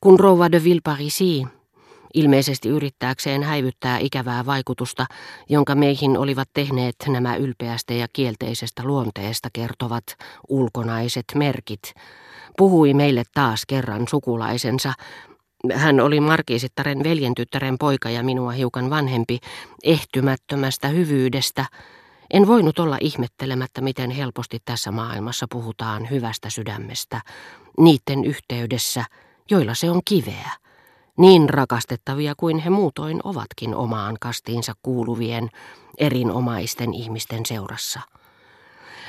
Kun rouva de Villeparisi, ilmeisesti yrittääkseen häivyttää ikävää vaikutusta, jonka meihin olivat tehneet nämä ylpeästä ja kielteisestä luonteesta kertovat ulkonaiset merkit, puhui meille taas kerran sukulaisensa, hän oli Markiisittaren veljentyttären poika ja minua hiukan vanhempi, ehtymättömästä hyvyydestä. En voinut olla ihmettelemättä, miten helposti tässä maailmassa puhutaan hyvästä sydämestä, niiden yhteydessä, joilla se on kiveä. Niin rakastettavia kuin he muutoin ovatkin omaan kastiinsa kuuluvien erinomaisten ihmisten seurassa.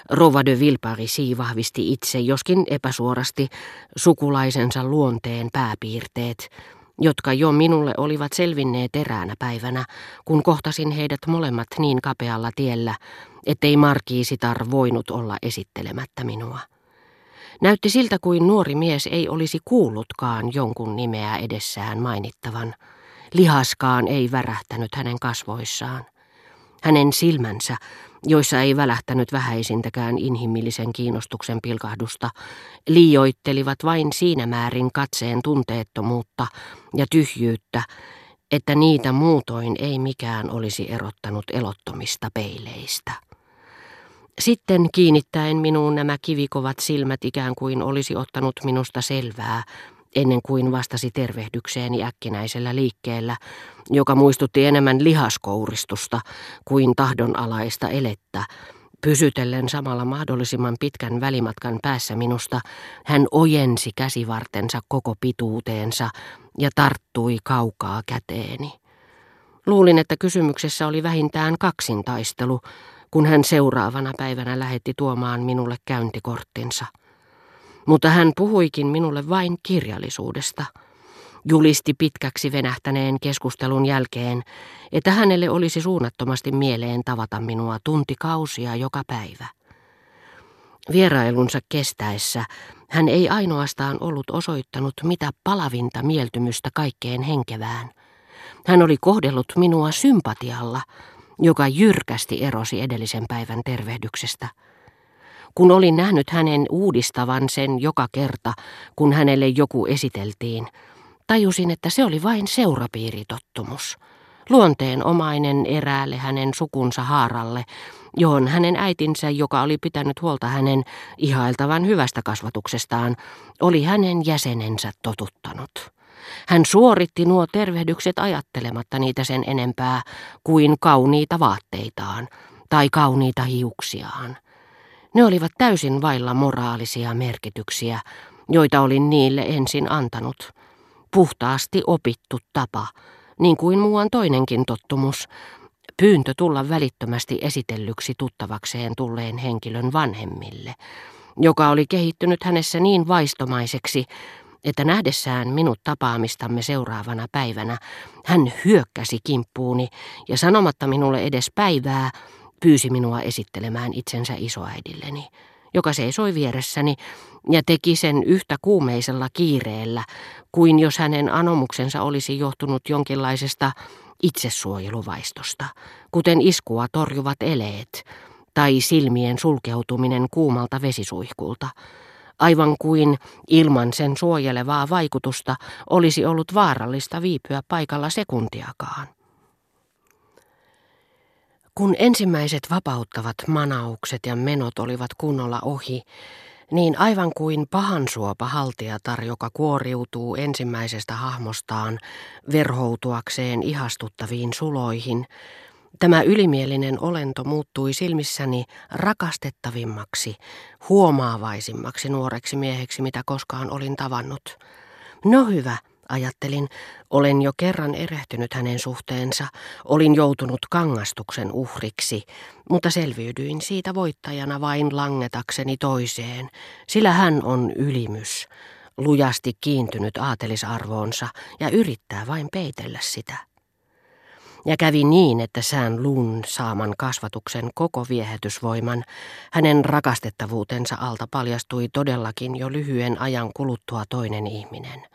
Rova de Villeparisi vahvisti itse, joskin epäsuorasti, sukulaisensa luonteen pääpiirteet, jotka jo minulle olivat selvinneet eräänä päivänä, kun kohtasin heidät molemmat niin kapealla tiellä, ettei markiisitar voinut olla esittelemättä minua. Näytti siltä kuin nuori mies ei olisi kuullutkaan jonkun nimeä edessään mainittavan. Lihaskaan ei värähtänyt hänen kasvoissaan. Hänen silmänsä, joissa ei välähtänyt vähäisintäkään inhimillisen kiinnostuksen pilkahdusta, liioittelivat vain siinä määrin katseen tunteettomuutta ja tyhjyyttä, että niitä muutoin ei mikään olisi erottanut elottomista peileistä. Sitten kiinnittäen minuun nämä kivikovat silmät ikään kuin olisi ottanut minusta selvää, ennen kuin vastasi tervehdykseeni äkkinäisellä liikkeellä, joka muistutti enemmän lihaskouristusta kuin tahdonalaista elettä. Pysytellen samalla mahdollisimman pitkän välimatkan päässä minusta, hän ojensi käsivartensa koko pituuteensa ja tarttui kaukaa käteeni. Luulin, että kysymyksessä oli vähintään kaksintaistelu, kun hän seuraavana päivänä lähetti tuomaan minulle käyntikorttinsa. Mutta hän puhuikin minulle vain kirjallisuudesta. Julisti pitkäksi venähtäneen keskustelun jälkeen, että hänelle olisi suunnattomasti mieleen tavata minua tuntikausia joka päivä. Vierailunsa kestäessä hän ei ainoastaan ollut osoittanut mitä palavinta mieltymystä kaikkeen henkevään. Hän oli kohdellut minua sympatialla, joka jyrkästi erosi edellisen päivän tervehdyksestä. Kun olin nähnyt hänen uudistavan sen joka kerta, kun hänelle joku esiteltiin, tajusin, että se oli vain seurapiiritottumus. Luonteenomainen eräälle hänen sukunsa haaralle, johon hänen äitinsä, joka oli pitänyt huolta hänen ihailtavan hyvästä kasvatuksestaan, oli hänen jäsenensä totuttanut. Hän suoritti nuo tervehdykset ajattelematta niitä sen enempää kuin kauniita vaatteitaan tai kauniita hiuksiaan. Ne olivat täysin vailla moraalisia merkityksiä, joita olin niille ensin antanut. Puhtaasti opittu tapa, niin kuin muuan toinenkin tottumus, pyyntö tulla välittömästi esitellyksi tuttavakseen tulleen henkilön vanhemmille, joka oli kehittynyt hänessä niin vaistomaiseksi, että nähdessään minut tapaamistamme seuraavana päivänä, hän hyökkäsi kimppuuni ja sanomatta minulle edes päivää, pyysi minua esittelemään itsensä isoäidilleni, joka seisoi vieressäni ja teki sen yhtä kuumeisella kiireellä, kuin jos hänen anomuksensa olisi johtunut jonkinlaisesta itsesuojeluvaistosta, kuten iskua torjuvat eleet tai silmien sulkeutuminen kuumalta vesisuihkulta, aivan kuin ilman sen suojelevaa vaikutusta olisi ollut vaarallista viipyä paikalla sekuntiakaan. Kun ensimmäiset vapauttavat manaukset ja menot olivat kunnolla ohi, niin aivan kuin pahansuopa haltiatar, joka kuoriutuu ensimmäisestä hahmostaan verhoutuakseen ihastuttaviin suloihin, tämä ylimielinen olento muuttui silmissäni rakastettavimmaksi, huomaavaisimmaksi nuoreksi mieheksi, mitä koskaan olin tavannut. No hyvä, Ajattelin, olen jo kerran erehtynyt hänen suhteensa, olin joutunut kangastuksen uhriksi, mutta selviydyin siitä voittajana vain langetakseni toiseen, sillä hän on ylimys, lujasti kiintynyt aatelisarvoonsa ja yrittää vain peitellä sitä. Ja kävi niin, että sään luun saaman kasvatuksen koko viehätysvoiman, hänen rakastettavuutensa alta paljastui todellakin jo lyhyen ajan kuluttua toinen ihminen –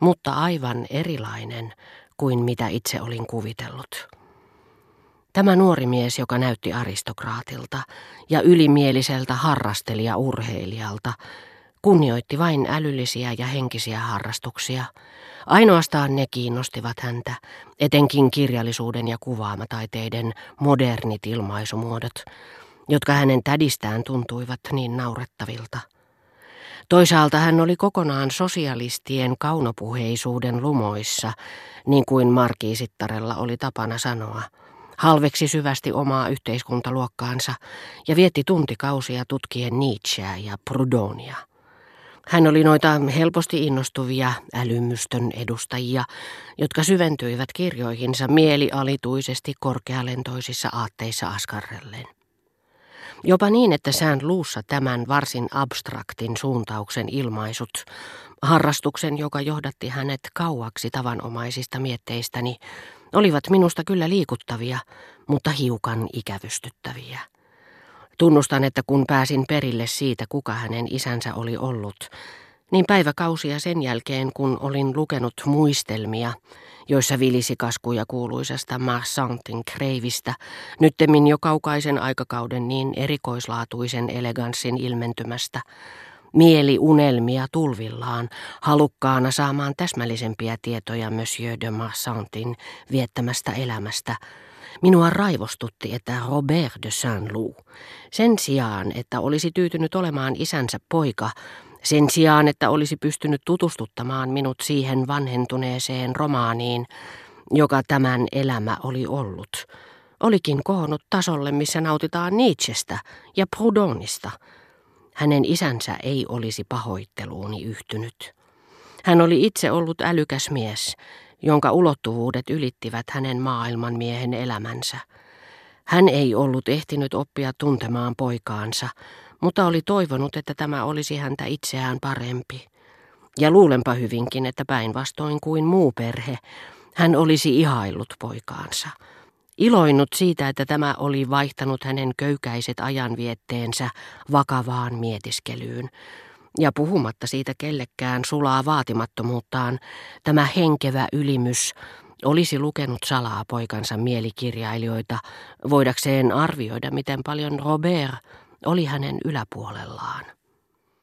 mutta aivan erilainen kuin mitä itse olin kuvitellut. Tämä nuori mies, joka näytti aristokraatilta ja ylimieliseltä harrastelija-urheilijalta, kunnioitti vain älyllisiä ja henkisiä harrastuksia. Ainoastaan ne kiinnostivat häntä, etenkin kirjallisuuden ja kuvaamataiteiden modernit ilmaisumuodot, jotka hänen tädistään tuntuivat niin naurettavilta. Toisaalta hän oli kokonaan sosialistien kaunopuheisuuden lumoissa, niin kuin Markiisittarella oli tapana sanoa. Halveksi syvästi omaa yhteiskuntaluokkaansa ja vietti tuntikausia tutkien Nietzscheä ja Prudonia. Hän oli noita helposti innostuvia älymystön edustajia, jotka syventyivät kirjoihinsa mielialituisesti korkealentoisissa aatteissa askarrellen. Jopa niin, että sään luussa tämän varsin abstraktin suuntauksen ilmaisut, harrastuksen, joka johdatti hänet kauaksi tavanomaisista mietteistäni, olivat minusta kyllä liikuttavia, mutta hiukan ikävystyttäviä. Tunnustan, että kun pääsin perille siitä, kuka hänen isänsä oli ollut, niin päiväkausia sen jälkeen, kun olin lukenut muistelmia, joissa vilisi kaskuja kuuluisesta Marsantin kreivistä, nyttemmin jo kaukaisen aikakauden niin erikoislaatuisen eleganssin ilmentymästä, mieli unelmia tulvillaan, halukkaana saamaan täsmällisempiä tietoja Monsieur de Marsantin viettämästä elämästä, Minua raivostutti, että Robert de Saint-Loup, sen sijaan, että olisi tyytynyt olemaan isänsä poika, sen sijaan, että olisi pystynyt tutustuttamaan minut siihen vanhentuneeseen romaaniin, joka tämän elämä oli ollut, olikin kohonnut tasolle, missä nautitaan Nietzschestä ja Proudhonista. Hänen isänsä ei olisi pahoitteluuni yhtynyt. Hän oli itse ollut älykäs mies, jonka ulottuvuudet ylittivät hänen maailmanmiehen elämänsä. Hän ei ollut ehtinyt oppia tuntemaan poikaansa, mutta oli toivonut, että tämä olisi häntä itseään parempi. Ja luulenpa hyvinkin, että päinvastoin kuin muu perhe, hän olisi ihaillut poikaansa. Iloinnut siitä, että tämä oli vaihtanut hänen köykäiset ajanvietteensä vakavaan mietiskelyyn. Ja puhumatta siitä kellekään sulaa vaatimattomuuttaan, tämä henkevä ylimys olisi lukenut salaa poikansa mielikirjailijoita, voidakseen arvioida, miten paljon Robert oli hänen yläpuolellaan.